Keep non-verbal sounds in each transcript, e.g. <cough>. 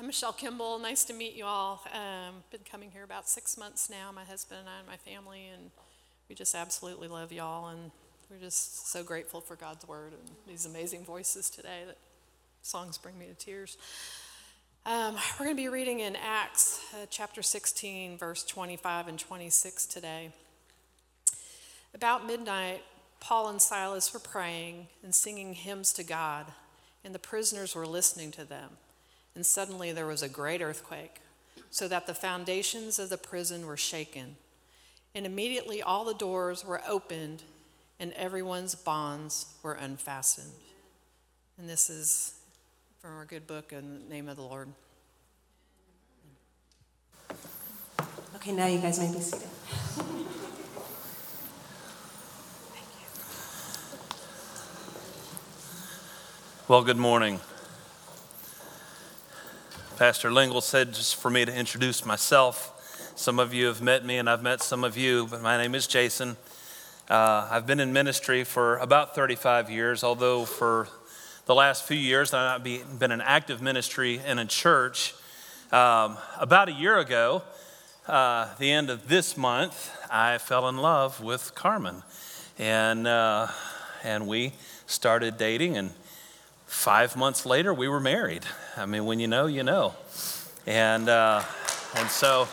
I'm Michelle Kimball. Nice to meet you all. Um, been coming here about six months now. My husband and I and my family, and we just absolutely love y'all, and we're just so grateful for God's word and these amazing voices today. That songs bring me to tears. Um, we're going to be reading in Acts uh, chapter 16, verse 25 and 26 today. About midnight, Paul and Silas were praying and singing hymns to God, and the prisoners were listening to them. And suddenly there was a great earthquake, so that the foundations of the prison were shaken. And immediately all the doors were opened, and everyone's bonds were unfastened. And this is from our good book in the name of the Lord. Okay, now you guys may be seated. Well, good morning. Pastor Lingle said just for me to introduce myself. Some of you have met me, and I've met some of you, but my name is Jason. Uh, I've been in ministry for about 35 years, although for the last few years I've not been in active ministry in a church. Um, about a year ago, uh, the end of this month, I fell in love with Carmen, and uh, and we started dating and five months later, we were married. I mean, when you know, you know. And, uh, and so,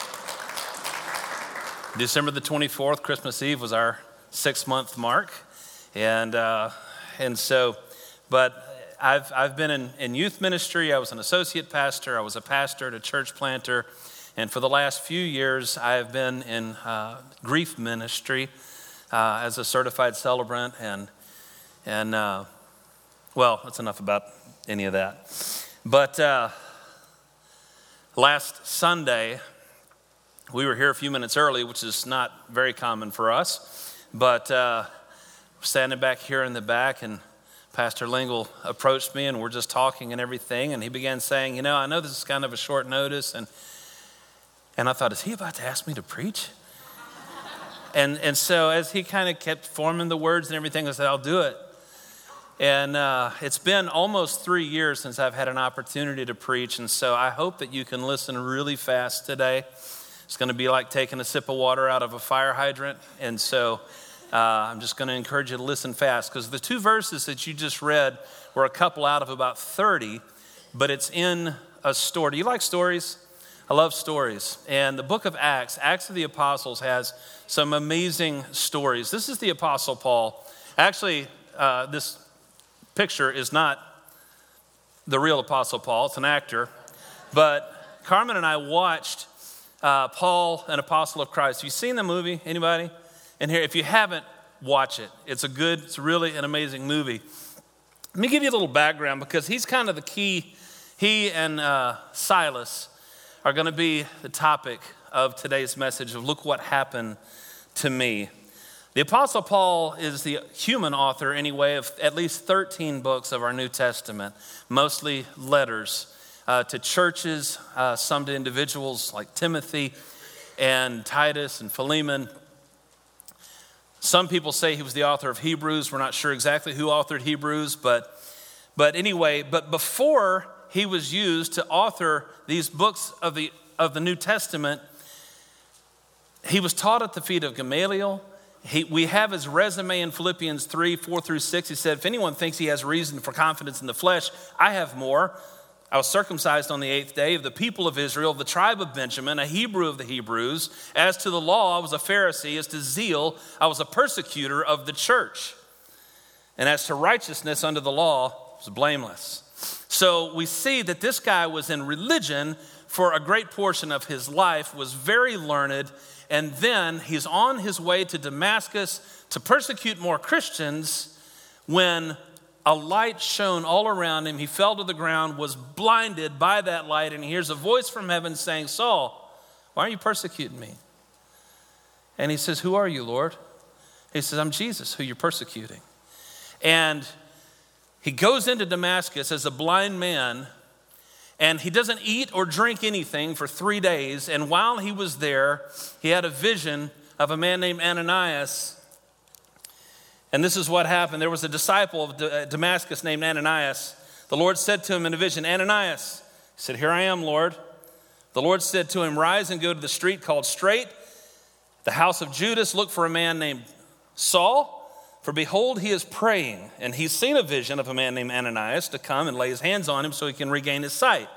December the 24th, Christmas Eve, was our six month mark. And, uh, and so, but I've, I've been in, in youth ministry. I was an associate pastor, I was a pastor, a church planter. And for the last few years, I have been in uh, grief ministry uh, as a certified celebrant and, and uh, well, that's enough about any of that. But uh, last Sunday, we were here a few minutes early, which is not very common for us. But uh, standing back here in the back, and Pastor Lingle approached me, and we're just talking and everything. And he began saying, You know, I know this is kind of a short notice. And, and I thought, Is he about to ask me to preach? <laughs> and, and so as he kind of kept forming the words and everything, I said, I'll do it. And uh, it's been almost three years since I've had an opportunity to preach. And so I hope that you can listen really fast today. It's going to be like taking a sip of water out of a fire hydrant. And so uh, I'm just going to encourage you to listen fast because the two verses that you just read were a couple out of about 30, but it's in a story. Do you like stories? I love stories. And the book of Acts, Acts of the Apostles, has some amazing stories. This is the Apostle Paul. Actually, uh, this picture is not the real Apostle Paul, it's an actor. But Carmen and I watched uh, Paul, an apostle of Christ. Have you seen the movie? Anybody? And here, if you haven't, watch it. It's a good, it's really an amazing movie. Let me give you a little background because he's kind of the key. He and uh, Silas are going to be the topic of today's message of look what happened to me. The Apostle Paul is the human author, anyway, of at least 13 books of our New Testament, mostly letters uh, to churches, uh, some to individuals like Timothy and Titus and Philemon. Some people say he was the author of Hebrews. We're not sure exactly who authored Hebrews, but, but anyway, but before he was used to author these books of the, of the New Testament, he was taught at the feet of Gamaliel he, we have his resume in Philippians 3 4 through 6. He said, If anyone thinks he has reason for confidence in the flesh, I have more. I was circumcised on the eighth day of the people of Israel, of the tribe of Benjamin, a Hebrew of the Hebrews. As to the law, I was a Pharisee. As to zeal, I was a persecutor of the church. And as to righteousness under the law, I was blameless. So we see that this guy was in religion for a great portion of his life, was very learned, and then he's on his way to Damascus to persecute more Christians when a light shone all around him. He fell to the ground, was blinded by that light, and he hears a voice from heaven saying, Saul, why are you persecuting me? And he says, Who are you, Lord? He says, I'm Jesus, who you're persecuting. And he goes into Damascus as a blind man and he doesn't eat or drink anything for three days. And while he was there, he had a vision of a man named Ananias. And this is what happened there was a disciple of uh, Damascus named Ananias. The Lord said to him in a vision, Ananias. He said, Here I am, Lord. The Lord said to him, Rise and go to the street called Straight, the house of Judas. Look for a man named Saul. For behold, he is praying, and he's seen a vision of a man named Ananias to come and lay his hands on him so he can regain his sight.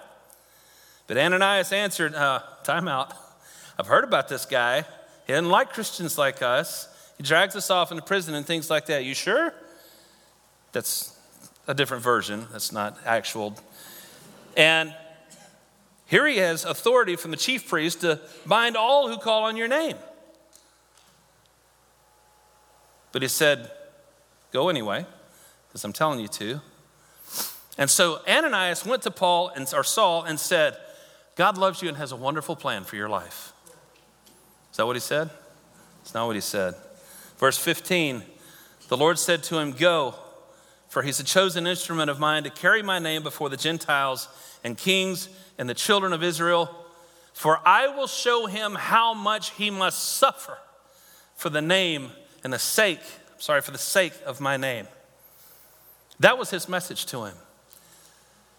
But Ananias answered, uh, Time out. I've heard about this guy. He doesn't like Christians like us. He drags us off into prison and things like that. You sure? That's a different version. That's not actual. And here he has authority from the chief priest to bind all who call on your name. But he said, Go anyway, because I'm telling you to. And so Ananias went to Paul and, or Saul and said, God loves you and has a wonderful plan for your life. Is that what he said? It's not what he said. Verse 15 The Lord said to him, Go, for he's a chosen instrument of mine to carry my name before the Gentiles and kings and the children of Israel. For I will show him how much he must suffer for the name and the sake, sorry, for the sake of my name. That was his message to him.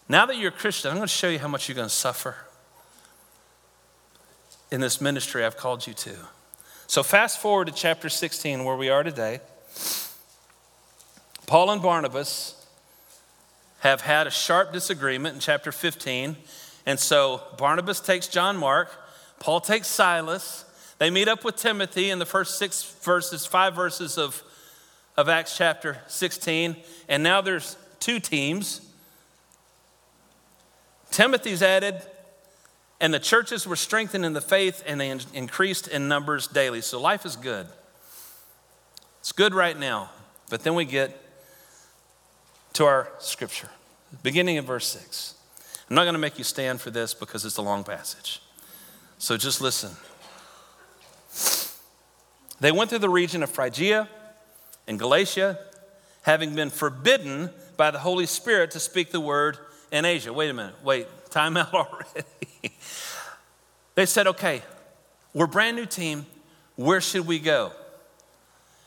Now that you're a Christian, I'm going to show you how much you're going to suffer in this ministry I've called you to. So, fast forward to chapter 16, where we are today. Paul and Barnabas have had a sharp disagreement in chapter 15. And so, Barnabas takes John Mark, Paul takes Silas. They meet up with Timothy in the first six verses, five verses of, of Acts chapter 16. And now there's two teams. Timothy's added, and the churches were strengthened in the faith and they in- increased in numbers daily. So life is good. It's good right now. But then we get to our scripture, beginning in verse 6. I'm not going to make you stand for this because it's a long passage. So just listen. They went through the region of Phrygia and Galatia, having been forbidden by the Holy Spirit to speak the word in Asia. Wait a minute, wait, time out <laughs> already. they said, okay, we're brand new team. Where should we go?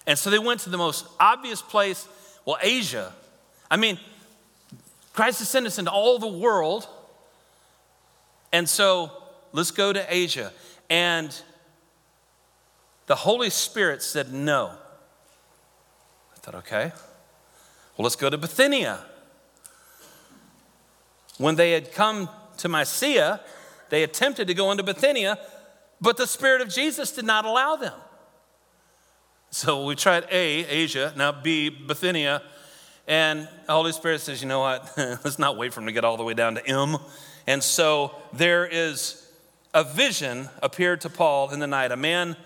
And so they went to the most obvious place, well, Asia. I mean, Christ has sent us into all the world. And so let's go to Asia. And the Holy Spirit said no. Thought, okay, well, let's go to Bithynia. When they had come to Mysia, they attempted to go into Bithynia, but the Spirit of Jesus did not allow them. So we tried A, Asia, now B, Bithynia, and the Holy Spirit says, you know what? <laughs> Let's not wait for him to get all the way down to M. And so there is a vision appeared to Paul in the night. A man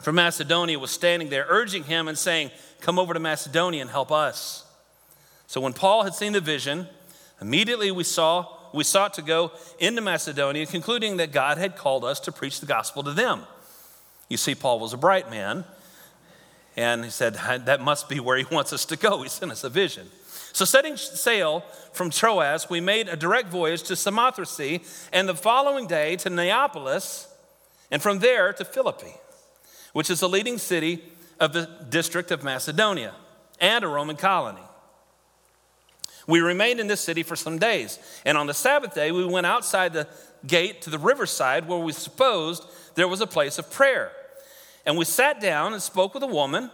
from Macedonia was standing there, urging him and saying, Come over to Macedonia and help us. So when Paul had seen the vision, immediately we saw we sought to go into Macedonia, concluding that God had called us to preach the gospel to them. You see, Paul was a bright man, and he said, That must be where he <laughs> wants us to go. He sent us a vision. So, setting sail from Troas, we made a direct voyage to Samothrace, and the following day to Neapolis, and from there to Philippi, which is the leading city of the district of Macedonia and a Roman colony. We remained in this city for some days, and on the Sabbath day, we went outside the gate to the riverside where we supposed there was a place of prayer. And we sat down and spoke with a woman,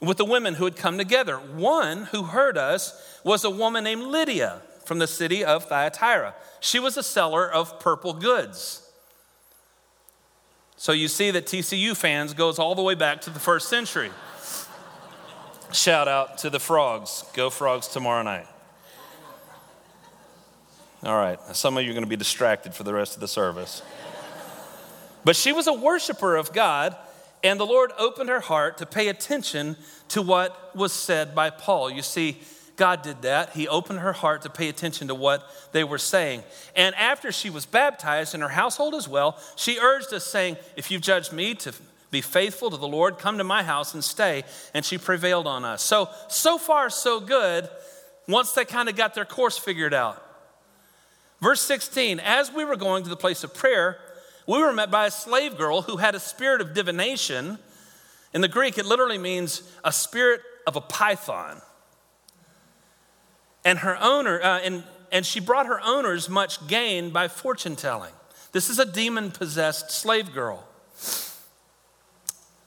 with the women who had come together. One who heard us was a woman named Lydia from the city of Thyatira. She was a seller of purple goods. So you see that TCU fans goes all the way back to the first century. Shout out to the frogs. Go frogs tomorrow night. All right, some of you are going to be distracted for the rest of the service. But she was a worshiper of God, and the Lord opened her heart to pay attention to what was said by Paul. You see, God did that. He opened her heart to pay attention to what they were saying. And after she was baptized and her household as well, she urged us, saying, If you've judged me to be faithful to the Lord, come to my house and stay. And she prevailed on us. So, so far, so good once they kind of got their course figured out. Verse 16 As we were going to the place of prayer, we were met by a slave girl who had a spirit of divination. In the Greek, it literally means a spirit of a python. And her owner, uh, and and she brought her owners much gain by fortune telling. This is a demon possessed slave girl.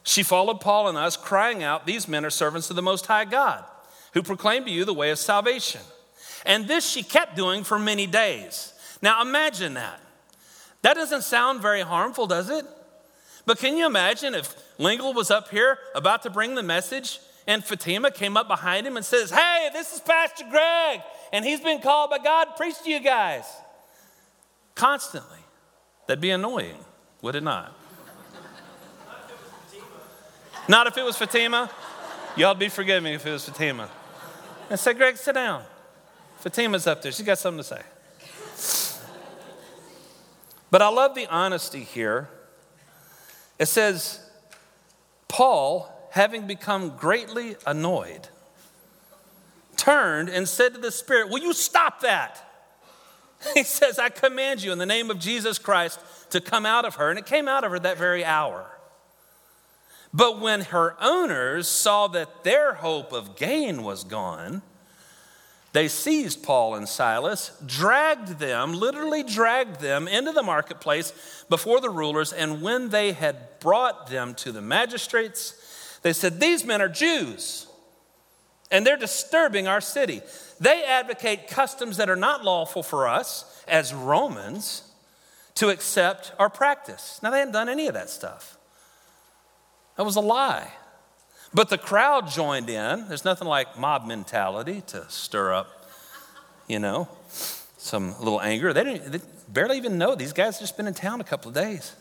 She followed Paul and us, crying out, These men are servants of the Most High God, who proclaim to you the way of salvation. And this she kept doing for many days. Now imagine that. That doesn't sound very harmful, does it? But can you imagine if Lingle was up here about to bring the message and Fatima came up behind him and says, Hey, this is Pastor Greg, and he's been called by God to preach to you guys. Constantly. That'd be annoying, would it not? not if it was Fatima. Y'all be forgiving if it was Fatima. And said, Greg, sit down. Fatima's up there. She's got something to say. But I love the honesty here. It says, Paul, having become greatly annoyed, turned and said to the Spirit, Will you stop that? <laughs> He says, I command you in the name of Jesus Christ to come out of her. And it came out of her that very hour. But when her owners saw that their hope of gain was gone, they seized Paul and Silas, dragged them, literally dragged them into the marketplace before the rulers, and when they had brought them to the magistrates, they said, These men are Jews, and they're disturbing our city. They advocate customs that are not lawful for us as Romans to accept or practice. Now, they hadn't done any of that stuff. That was a lie. But the crowd joined in. There's nothing like mob mentality to stir up, you know, some little anger. They didn't they barely even know. These guys just been in town a couple of days.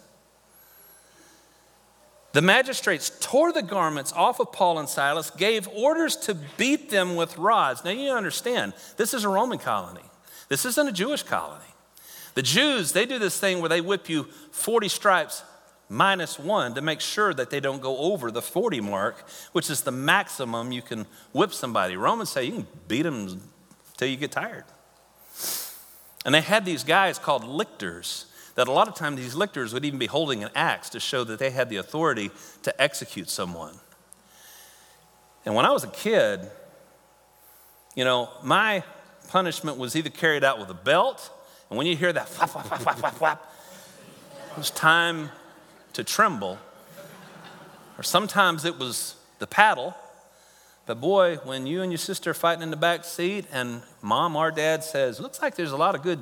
The magistrates tore the garments off of Paul and Silas, gave orders to beat them with rods. Now, you understand, this is a Roman colony. This isn't a Jewish colony. The Jews, they do this thing where they whip you 40 stripes minus one to make sure that they don't go over the 40 mark, which is the maximum you can whip somebody. Romans say you can beat them until you get tired. And they had these guys called lictors, that a lot of times these lictors would even be holding an axe to show that they had the authority to execute someone. And when I was a kid, you know, my punishment was either carried out with a belt, and when you hear that flap, flap, flap, flap, flap, it was time to tremble. Or sometimes it was the paddle. But boy, when you and your sister are fighting in the back seat and mom or dad says, Looks like there's a lot of good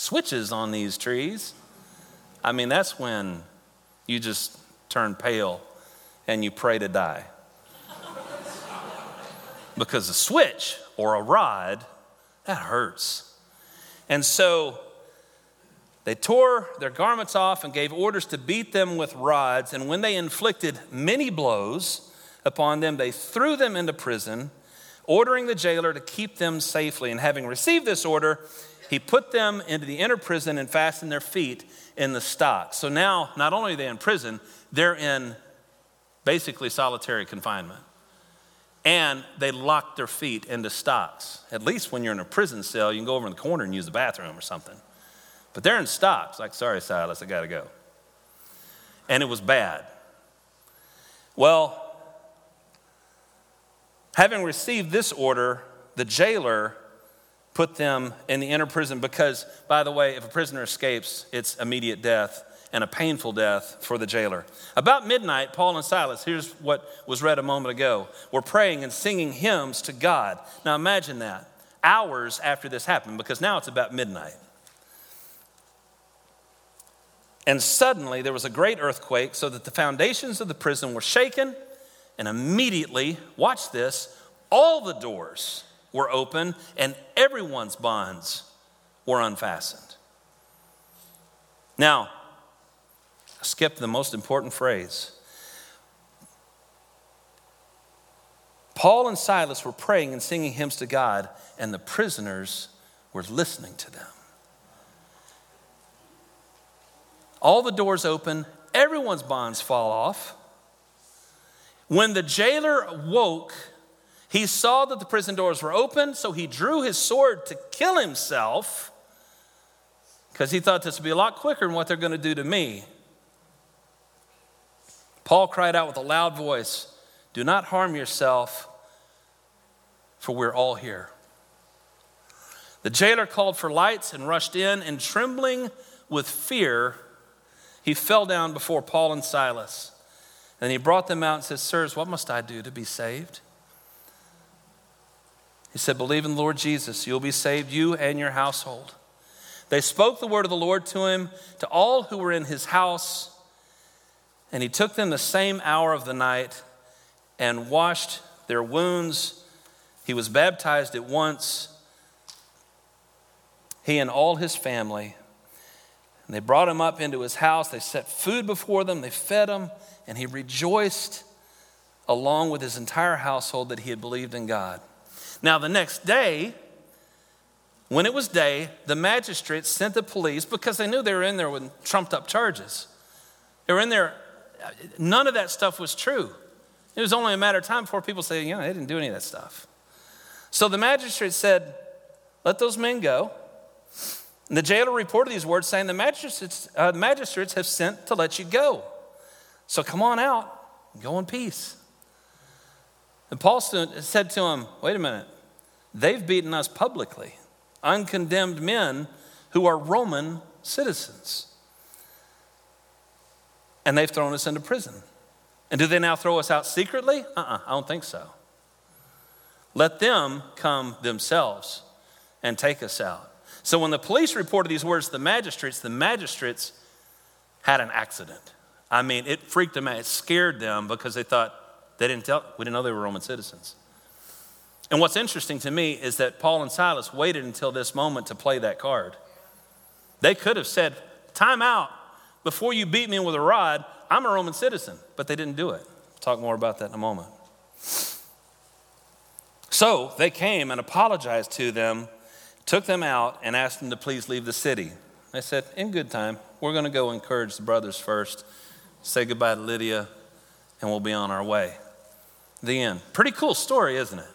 switches on these trees, I mean, that's when you just turn pale and you pray to die. because a switch or a rod, that hurts. And so they tore their garments off and gave orders to beat them with rods. And when they inflicted many blows upon them, they threw them into prison, ordering the jailer to keep them safely. And having received this order, he put them into the inner prison and fastened their feet in the stocks. So now, not only are they in prison, they're in basically solitary confinement. And they locked their feet into stocks. At least when you're in a prison cell, you can go over in the corner and use the bathroom or something. But they're in stocks, like, sorry, Silas, I got to go. And it was bad. Well, having received this order, the jailer put them in the inner prison because, by the way, if a prisoner escapes, it's immediate death and a painful death for the jailer. About midnight, Paul and Silas, here's what was read a moment ago, were praying and singing hymns to God. Now imagine that, hours after this happened, because now it's about midnight. And suddenly there was a great earthquake, so that the foundations of the prison were shaken, and immediately, watch this, all the doors were open and everyone's bonds were unfastened. Now, skip the most important phrase. Paul and Silas were praying and singing hymns to God, and the prisoners were listening to them. All the doors open, everyone's bonds fall off. When the jailer woke, he saw that the prison doors were open, so he drew his sword to kill himself because he thought this would be a lot quicker than what they're going to do to me. Paul cried out with a loud voice, Do not harm yourself, for we're all here. The jailer called for lights and rushed in, and trembling with fear, he fell down before Paul and Silas. And he brought them out and said, Sirs, what must I do to be saved? He said, Believe in the Lord Jesus, you'll be saved, you and your household. They spoke the word of the Lord to him, to all who were in his house, and he took them the same hour of the night and washed their wounds. He was baptized at once, he and all his family. And they brought him up into his house. They set food before them, they fed him, and he rejoiced along with his entire household that he had believed in God. Now, the next day, when it was day, the magistrates sent the police because they knew they were in there with trumped up charges. They were in there, none of that stuff was true. It was only a matter of time before people say, you know, they didn't do any of that stuff. So the magistrate said, let those men go. And the jailer reported these words saying, the magistrates, uh, the magistrates have sent to let you go. So come on out, go in peace. And Paul said to him, Wait a minute, they've beaten us publicly, uncondemned men who are Roman citizens. And they've thrown us into prison. And do they now throw us out secretly? Uh uh-uh, uh I don't think so. Let them come themselves and take us out. So when the police reported these words to the magistrates, the magistrates had an accident. I mean, it freaked them out. It scared them because they thought, they didn't tell, we didn't know they were Roman citizens. And what's interesting to me is that Paul and Silas waited until this moment to play that card. They could have said, Time out. Before you beat me with a rod, I'm a Roman citizen. But they didn't do it. I'll talk more about that in a moment. So they came and apologized to them, took them out, and asked them to please leave the city. They said, In good time, we're going to go encourage the brothers first, say goodbye to Lydia, and we'll be on our way. The end. Pretty cool story, isn't it?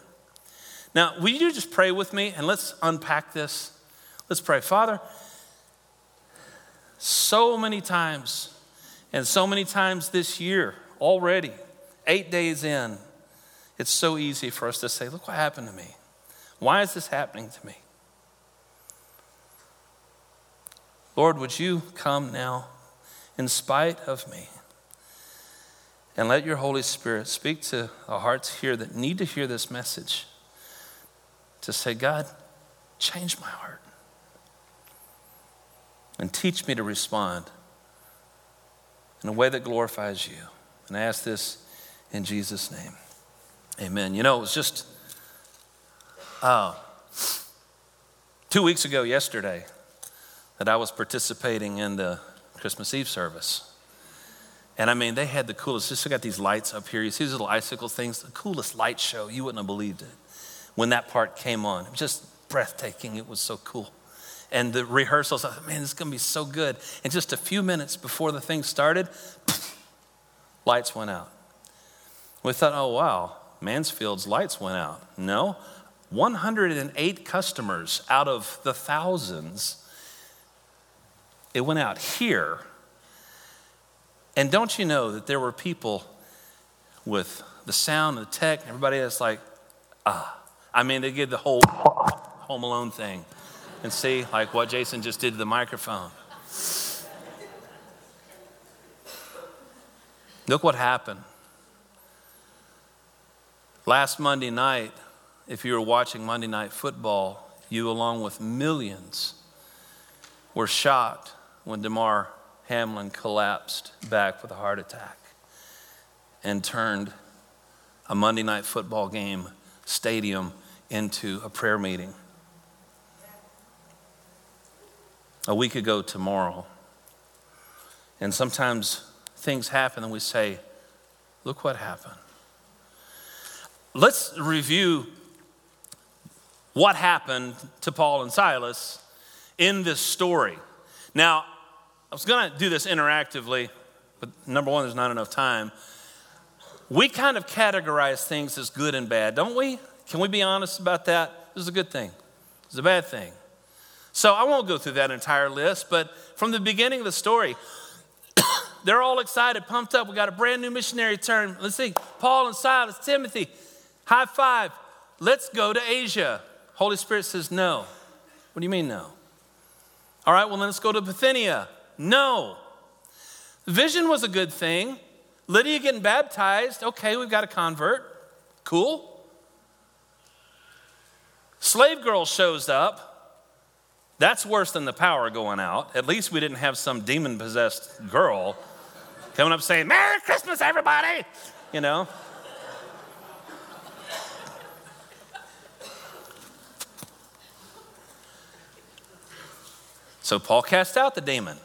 Now, will you just pray with me and let's unpack this? Let's pray. Father, so many times, and so many times this year already, eight days in, it's so easy for us to say, Look what happened to me. Why is this happening to me? Lord, would you come now in spite of me? And let your Holy Spirit speak to the hearts here that need to hear this message to say, God, change my heart and teach me to respond in a way that glorifies you. And I ask this in Jesus' name. Amen. You know, it was just uh, two weeks ago yesterday that I was participating in the Christmas Eve service. And I mean, they had the coolest, just got these lights up here. You see these little icicle things, the coolest light show. You wouldn't have believed it when that part came on. It was just breathtaking. It was so cool. And the rehearsals, I thought, man, this is going to be so good. And just a few minutes before the thing started, lights went out. We thought, oh, wow, Mansfield's lights went out. No, 108 customers out of the thousands, it went out here and don't you know that there were people with the sound, and the tech, everybody that's like, ah. I mean, they did the whole Home Alone thing. And see, like what Jason just did to the microphone. Look what happened. Last Monday night, if you were watching Monday Night Football, you, along with millions, were shocked when Damar Hamlin collapsed back with a heart attack and turned a Monday night football game stadium into a prayer meeting. A week ago tomorrow. And sometimes things happen and we say, look what happened. Let's review what happened to Paul and Silas in this story. Now, I was going to do this interactively, but number one, there's not enough time. We kind of categorize things as good and bad, don't we? Can we be honest about that? This is a good thing, this is a bad thing. So I won't go through that entire list, but from the beginning of the story, <coughs> they're all excited, pumped up. We got a brand new missionary turn. Let's see, Paul and Silas, Timothy, high five. Let's go to Asia. Holy Spirit says no. What do you mean, no? All right, well, then let's go to Bithynia. No. Vision was a good thing. Lydia getting baptized. Okay, we've got a convert. Cool. Slave girl shows up. That's worse than the power going out. At least we didn't have some demon possessed girl coming up saying, Merry Christmas, everybody! You know? So Paul cast out the demon.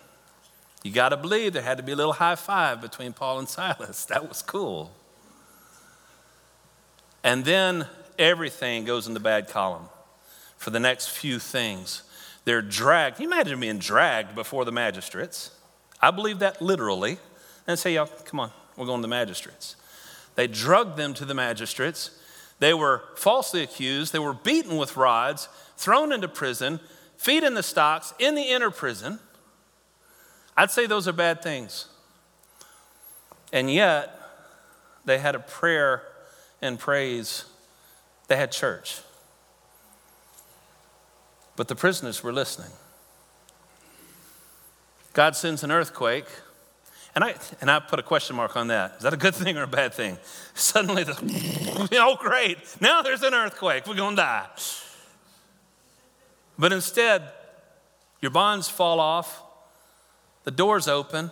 You got to believe there had to be a little high five between Paul and Silas. That was cool. And then everything goes in the bad column for the next few things. They're dragged. Can you imagine being dragged before the magistrates? I believe that literally. And say, y'all, come on, we're going to the magistrates. They drugged them to the magistrates. They were falsely accused. They were beaten with rods, thrown into prison, feet in the stocks, in the inner prison. I'd say those are bad things. And yet, they had a prayer and praise, they had church. But the prisoners were listening. God sends an earthquake. And I, and I put a question mark on that. Is that a good thing or a bad thing? <laughs> Suddenly, the, <laughs> oh, great. Now there's an earthquake. We're going to die. But instead, your bonds fall off, the doors open.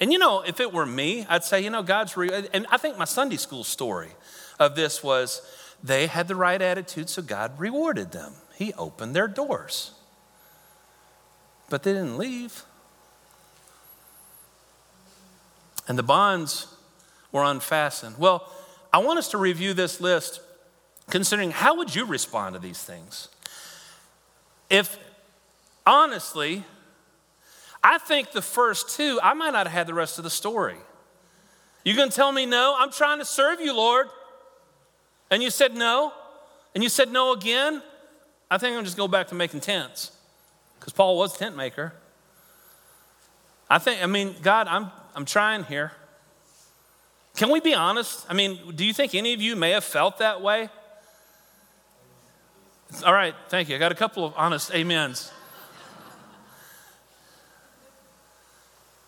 And you know, if it were me, I'd say, you know, God's real. And I think my Sunday school story of this was they had the right attitude, so God rewarded them. He opened their doors. But they didn't leave. And the bonds were unfastened. Well, I want us to review this list considering how would you respond to these things? If honestly, I think the first two, I might not have had the rest of the story. You gonna tell me no? I'm trying to serve you, Lord. And you said no, and you said no again. I think I'm just go back to making tents. Because Paul was tent maker. I think, I mean, God, I'm I'm trying here. Can we be honest? I mean, do you think any of you may have felt that way? All right, thank you. I got a couple of honest amens.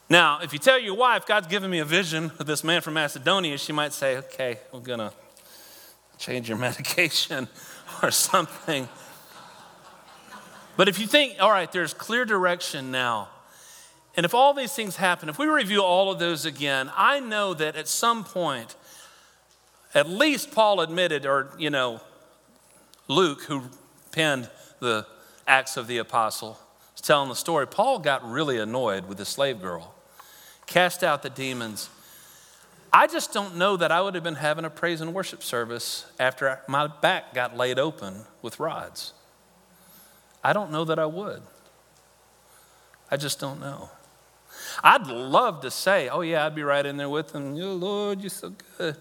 Now, if you tell your wife, God's given me a vision of this man from Macedonia, she might say, okay, we're going to change your <laughs> medication or something. But if you think, all right, there's clear direction now, and if all these things happen, if we review all of those again, I know that at some point, at least Paul admitted, or, you know, Luke, who penned the Acts of the Apostle, is telling the story. Paul got really annoyed with the slave girl cast out the demons. I just don't know that I would have been having a praise and worship service after my back got laid open with rods. I don't know that I would. I just don't know. I'd love to say, oh, yeah, I'd be right in there with them. Oh, Lord, you're so good.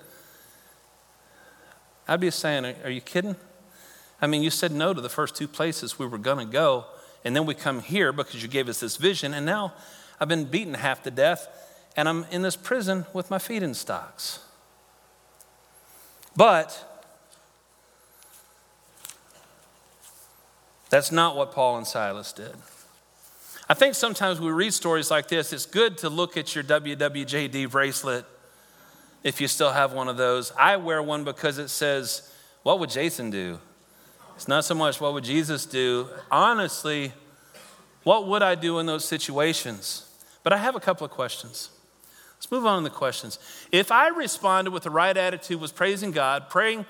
I'd be saying, are you kidding? I mean, you said no to the first two places we were going to go, and then we come here because you gave us this vision, and now I've been beaten half to death, and I'm in this prison with my feet in stocks. But that's not what Paul and Silas did. I think sometimes we read stories like this, it's good to look at your WWJD bracelet if you still have one of those. I wear one because it says, What would Jason do? It's not so much what would Jesus do. Honestly, what would I do in those situations? But I have a couple of questions. Let's move on to the questions. If I responded with the right attitude, was praising God, praying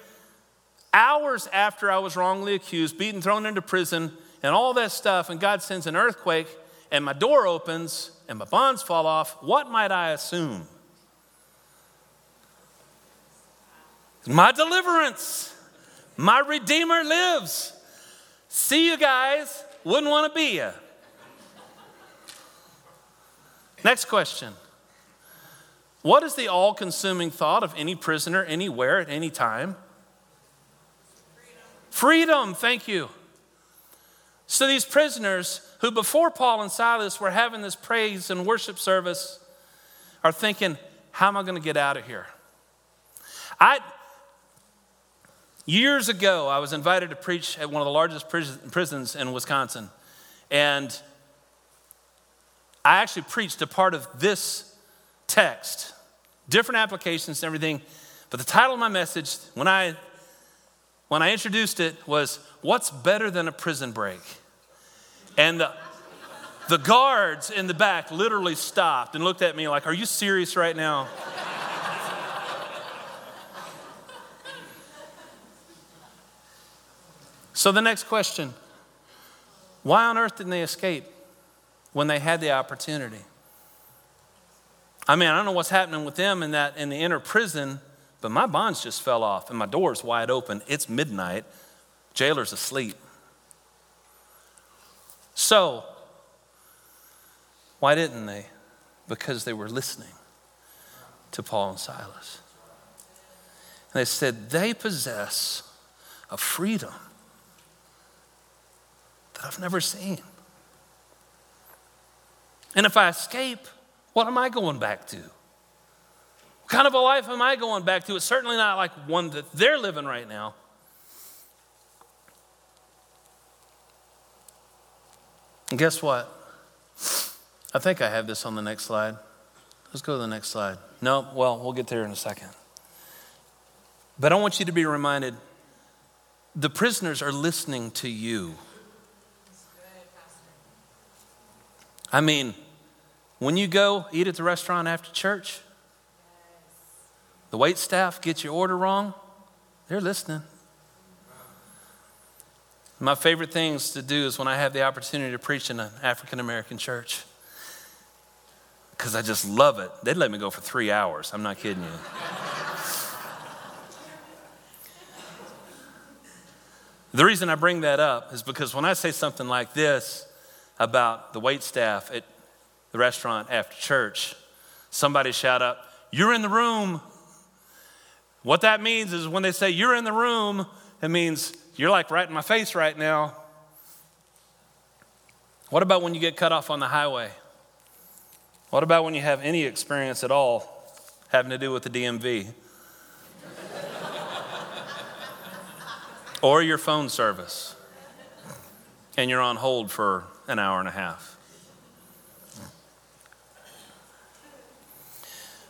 hours after I was wrongly accused, beaten, thrown into prison, and all that stuff, and God sends an earthquake, and my door opens, and my bonds fall off, what might I assume? My deliverance. My Redeemer lives. See you guys. Wouldn't want to be you. Next question What is the all consuming thought of any prisoner anywhere at any time? Freedom. Freedom, thank you. So these prisoners who before Paul and Silas were having this praise and worship service are thinking, how am I going to get out of here? I, Years ago, I was invited to preach at one of the largest prisons in Wisconsin. And I actually preached a part of this text, different applications and everything. But the title of my message, when I, when I introduced it, was What's Better Than a Prison Break? And the, the guards in the back literally stopped and looked at me like, Are you serious right now? So, the next question why on earth didn't they escape when they had the opportunity? I mean, I don't know what's happening with them in that in the inner prison, but my bonds just fell off and my door's wide open. It's midnight. Jailer's asleep. So, why didn't they? Because they were listening to Paul and Silas. And they said, they possess a freedom that I've never seen. And if I escape, what am I going back to? What kind of a life am I going back to? It's certainly not like one that they're living right now. And guess what? I think I have this on the next slide. Let's go to the next slide. No, well, we'll get there in a second. But I want you to be reminded the prisoners are listening to you. I mean, when you go eat at the restaurant after church, the wait staff gets your order wrong, they're listening. My favorite things to do is when I have the opportunity to preach in an African American church. Because I just love it. They'd let me go for three hours. I'm not kidding you. the reason I bring that up is because when I say something like this, about the wait staff at the restaurant after church, somebody shout up, You're in the room. What that means is when they say you're in the room, it means you're like right in my face right now. What about when you get cut off on the highway? What about when you have any experience at all having to do with the DMV? <laughs> or your phone service, and you're on hold for an hour and a half.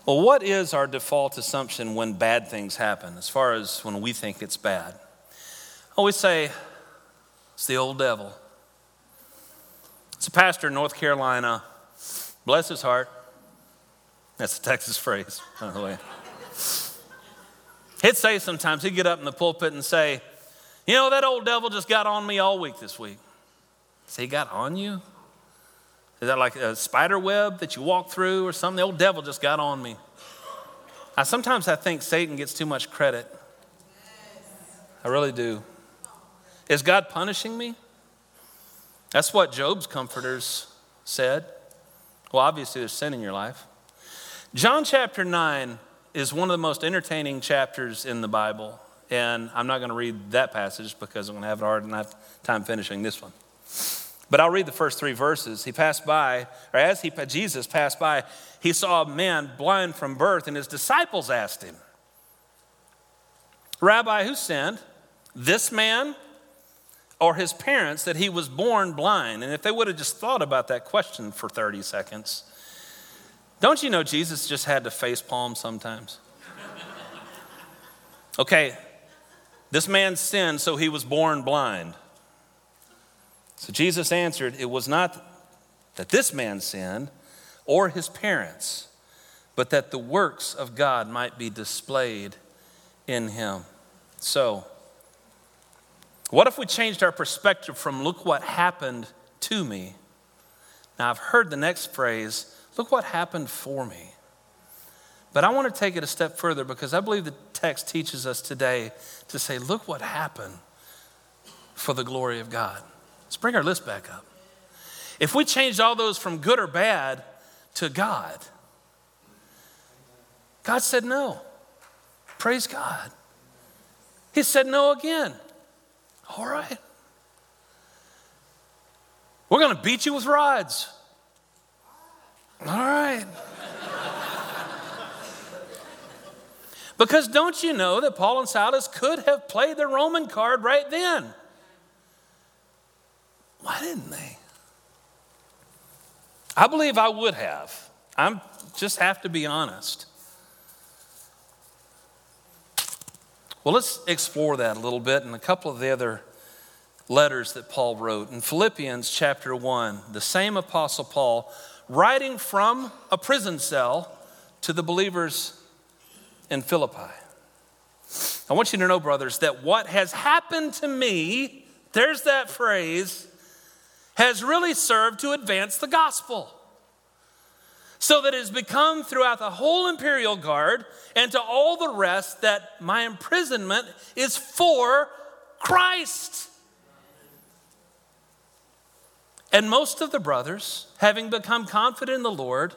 Well, what is our default assumption when bad things happen, as far as when we think it's bad? I always say it's the old devil. It's a pastor in North Carolina, bless his heart. That's a Texas phrase, by the way. He'd say sometimes, he'd get up in the pulpit and say, You know, that old devil just got on me all week this week. Say, he got on you? Is that like a spider web that you walk through or something? The old devil just got on me. I sometimes I think Satan gets too much credit. I really do. Is God punishing me? That's what Job's comforters said. Well, obviously, there's sin in your life. John chapter 9 is one of the most entertaining chapters in the Bible. And I'm not going to read that passage because I'm going to have a hard enough time finishing this one. But I'll read the first three verses. He passed by, or as he, Jesus passed by, he saw a man blind from birth, and his disciples asked him, Rabbi, who sinned? This man or his parents that he was born blind? And if they would have just thought about that question for 30 seconds, don't you know Jesus just had to face palm sometimes? <laughs> Okay, this man sinned, so he was born blind. So Jesus answered, It was not that this man sinned or his parents, but that the works of God might be displayed in him. So, what if we changed our perspective from look what happened to me? Now, I've heard the next phrase, look what happened for me. But I want to take it a step further because I believe the text teaches us today to say, look what happened for the glory of God. Let's bring our list back up. If we changed all those from good or bad to God, God said no. Praise God. He said no again. All right. We're going to beat you with rods. All right. Because don't you know that Paul and Silas could have played the Roman card right then? Why didn't they? I believe I would have. I just have to be honest. Well, let's explore that a little bit in a couple of the other letters that Paul wrote. In Philippians chapter 1, the same Apostle Paul, writing from a prison cell to the believers in Philippi. I want you to know, brothers, that what has happened to me, there's that phrase, has really served to advance the gospel so that it has become throughout the whole imperial guard and to all the rest that my imprisonment is for Christ. And most of the brothers, having become confident in the Lord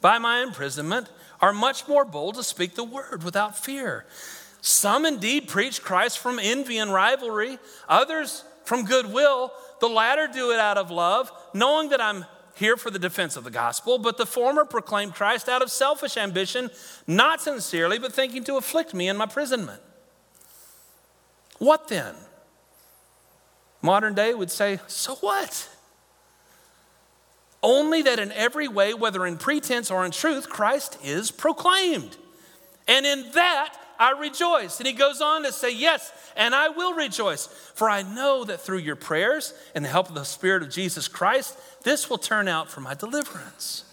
by my imprisonment, are much more bold to speak the word without fear. Some indeed preach Christ from envy and rivalry, others from goodwill. The latter do it out of love, knowing that I'm here for the defense of the gospel, but the former proclaim Christ out of selfish ambition, not sincerely, but thinking to afflict me in my imprisonment. What then? Modern day would say, so what? Only that in every way, whether in pretense or in truth, Christ is proclaimed. And in that I rejoice. And he goes on to say, Yes, and I will rejoice, for I know that through your prayers and the help of the Spirit of Jesus Christ, this will turn out for my deliverance.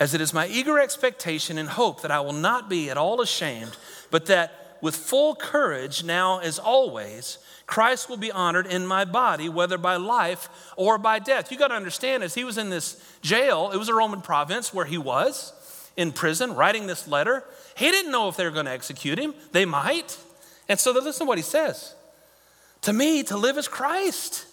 As it is my eager expectation and hope that I will not be at all ashamed, but that with full courage, now as always, Christ will be honored in my body, whether by life or by death. You got to understand, as he was in this jail, it was a Roman province where he was in prison writing this letter. He didn't know if they were going to execute him. They might. And so listen to what he says To me, to live is Christ,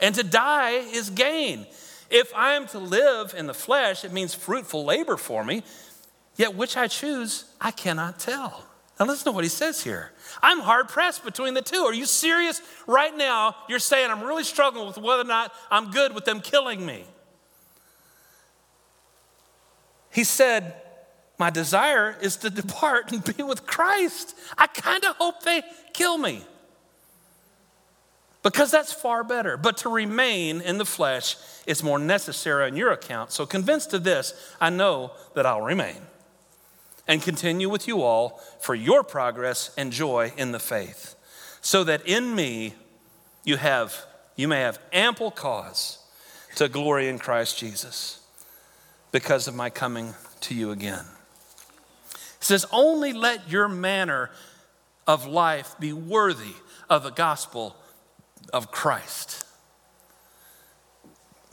and to die is gain. If I am to live in the flesh, it means fruitful labor for me. Yet which I choose, I cannot tell. Now, listen to what he says here. I'm hard pressed between the two. Are you serious? Right now, you're saying I'm really struggling with whether or not I'm good with them killing me. He said, My desire is to depart and be with Christ. I kind of hope they kill me because that's far better. But to remain in the flesh is more necessary on your account. So, convinced of this, I know that I'll remain and continue with you all for your progress and joy in the faith, so that in me you have you may have ample cause to glory in Christ Jesus because of my coming to you again. Says, Only let your manner of life be worthy of the gospel of Christ.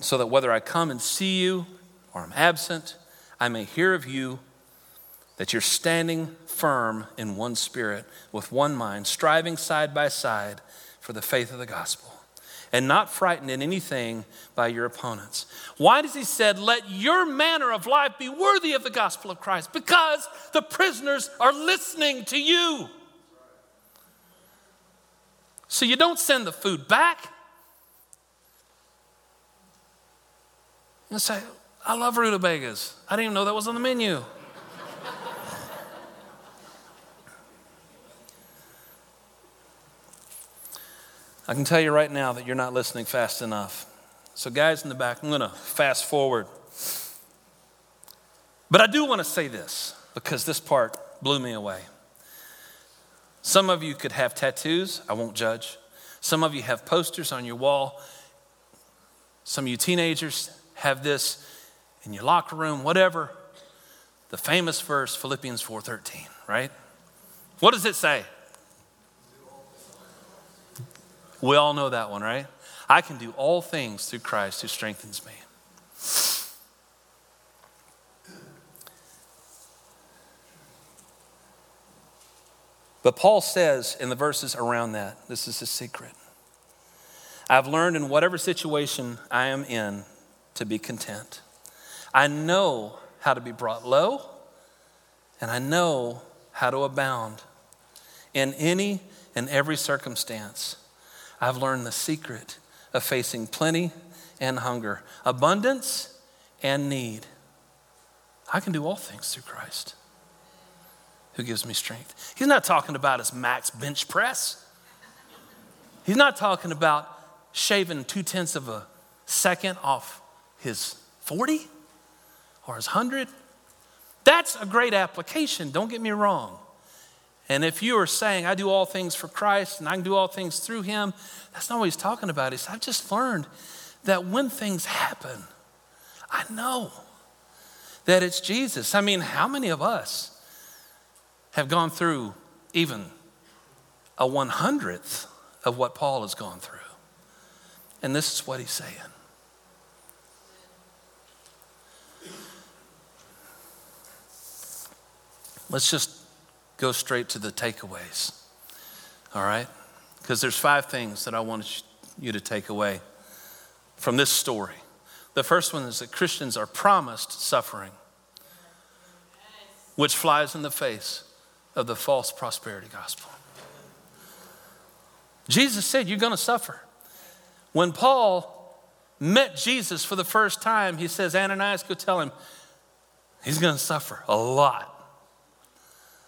So that whether I come and see you or I'm absent, I may hear of you that you're standing firm in one spirit, with one mind, striving side by side for the faith of the gospel and not frightened in anything by your opponents. Why does he said, "Let your manner of life be worthy of the gospel of Christ"? Because the prisoners are listening to you. So you don't send the food back. You say, "I love rutabagas. I didn't even know that was on the menu." I can tell you right now that you're not listening fast enough. So, guys in the back, I'm going to fast forward. But I do want to say this because this part blew me away. Some of you could have tattoos, I won't judge. Some of you have posters on your wall. Some of you teenagers have this in your locker room, whatever. The famous verse, Philippians 4:13, right? What does it say? We all know that one, right? I can do all things through Christ who strengthens me. But Paul says in the verses around that, this is a secret. I've learned in whatever situation I am in to be content. I know how to be brought low, and I know how to abound in any and every circumstance. I've learned the secret of facing plenty and hunger, abundance and need. I can do all things through Christ. who gives me strength. He's not talking about his max bench press. He's not talking about shaving two tenths of a second off his 40 or his 100. That's a great application, don't get me wrong. And if you are saying, I do all things for Christ and I can do all things through him, that's not what he's talking about. He's, I've just learned that when things happen, I know that it's Jesus. I mean, how many of us have gone through even a one hundredth of what Paul has gone through? And this is what he's saying. Let's just go straight to the takeaways. All right? Because there's five things that I want you to take away from this story. The first one is that Christians are promised suffering, which flies in the face of the false prosperity gospel. Jesus said, You're going to suffer. When Paul met Jesus for the first time, he says, Ananias, go tell him he's going to suffer a lot.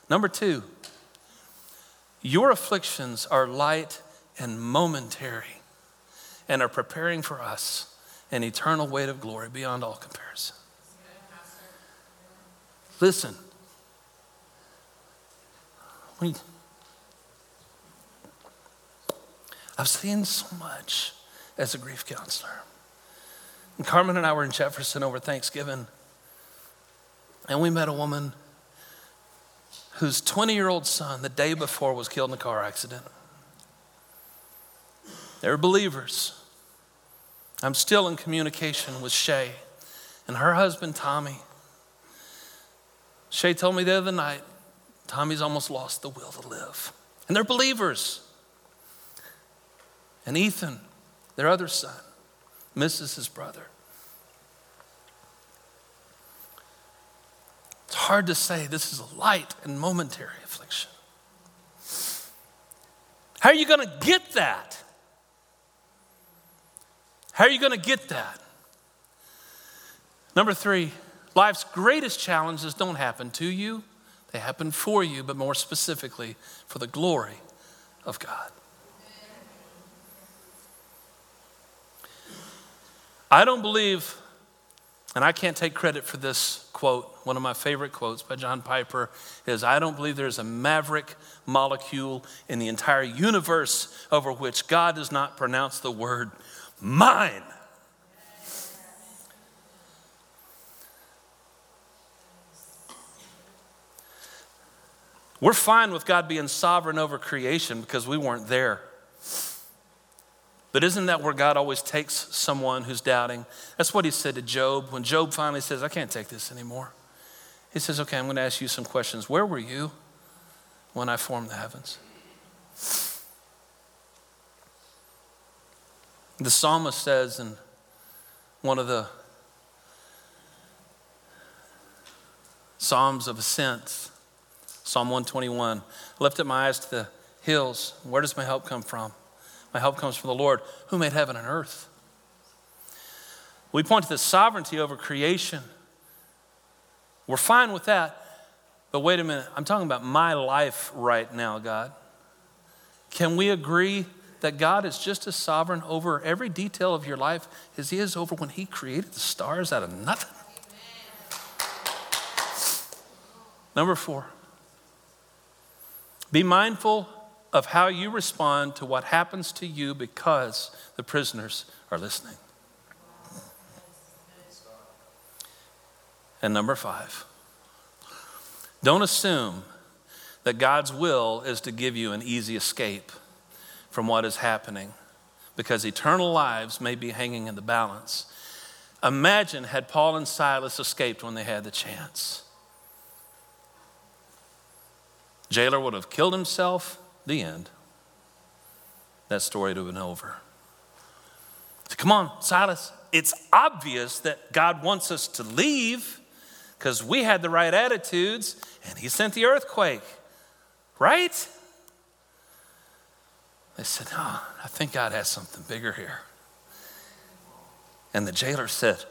Number two, your afflictions are light and momentary and are preparing for us an eternal weight of glory beyond all comparison. Listen, we, I've seen so much as a grief counselor. And Carmen and I were in Jefferson over Thanksgiving, and we met a woman whose 20 year old son, the day before, was killed in a car accident. They were believers. I'm still in communication with Shay and her husband, Tommy. Shay told me the other night, Tommy's almost lost the will to live. And they're believers. And Ethan, their other son, misses his brother. Hard to say this is a light and momentary affliction. How are you going to get that? How are you going to get that? Number three, life's greatest challenges don't happen to you, they happen for you, but more specifically, for the glory of God. I don't believe, and I can't take credit for this quote, one of my favorite quotes by John Piper is I don't believe there's a maverick molecule in the entire universe over which God does not pronounce the word mine. We're fine with God being sovereign over creation because we weren't there. But isn't that where God always takes someone who's doubting? That's what he said to Job when Job finally says, I can't take this anymore. He says, Okay, I'm going to ask you some questions. Where were you when I formed the heavens? The psalmist says in one of the Psalms of Ascent, Psalm 121, I lifted my eyes to the hills. Where does my help come from? My help comes from the Lord who made heaven and earth. We point to the sovereignty over creation. We're fine with that. But wait a minute, I'm talking about my life right now, God. Can we agree that God is just as sovereign over every detail of your life as He is over when He created the stars out of nothing? Number four, be mindful of how you respond to what happens to you because the prisoners are listening. And number five, don't assume that God's will is to give you an easy escape from what is happening because eternal lives may be hanging in the balance. Imagine had Paul and Silas escaped when they had the chance. Jailer would have killed himself, the end. That story would have been over. So Come on, Silas. It's obvious that God wants us to leave because we had the right attitudes and he sent the earthquake, right? They said, No, I think God has something bigger here. And the jailer said,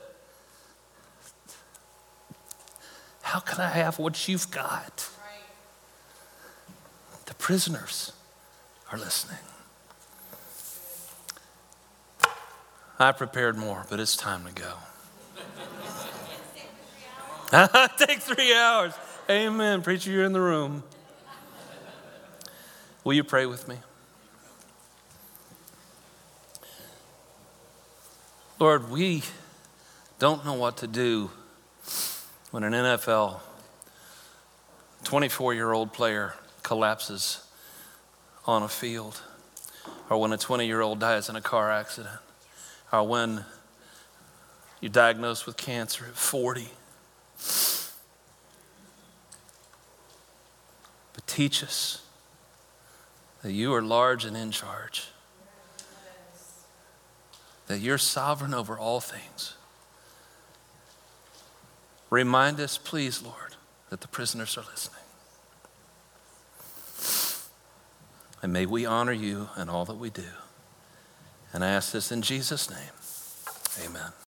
How can I have what you've got? Prisoners are listening. I prepared more, but it's time to go. <laughs> Take three hours. Amen. Preacher, you're in the room. Will you pray with me? Lord, we don't know what to do when an NFL 24 year old player collapses on a field, or when a 20 year old dies in a car accident, or when you're diagnosed with cancer at 40. But teach us that you are large and in charge, that you're sovereign over all things. Remind us, please, Lord, that the prisoners are listening. And may we honor you in all that we do. And I ask this in Jesus' name. Amen.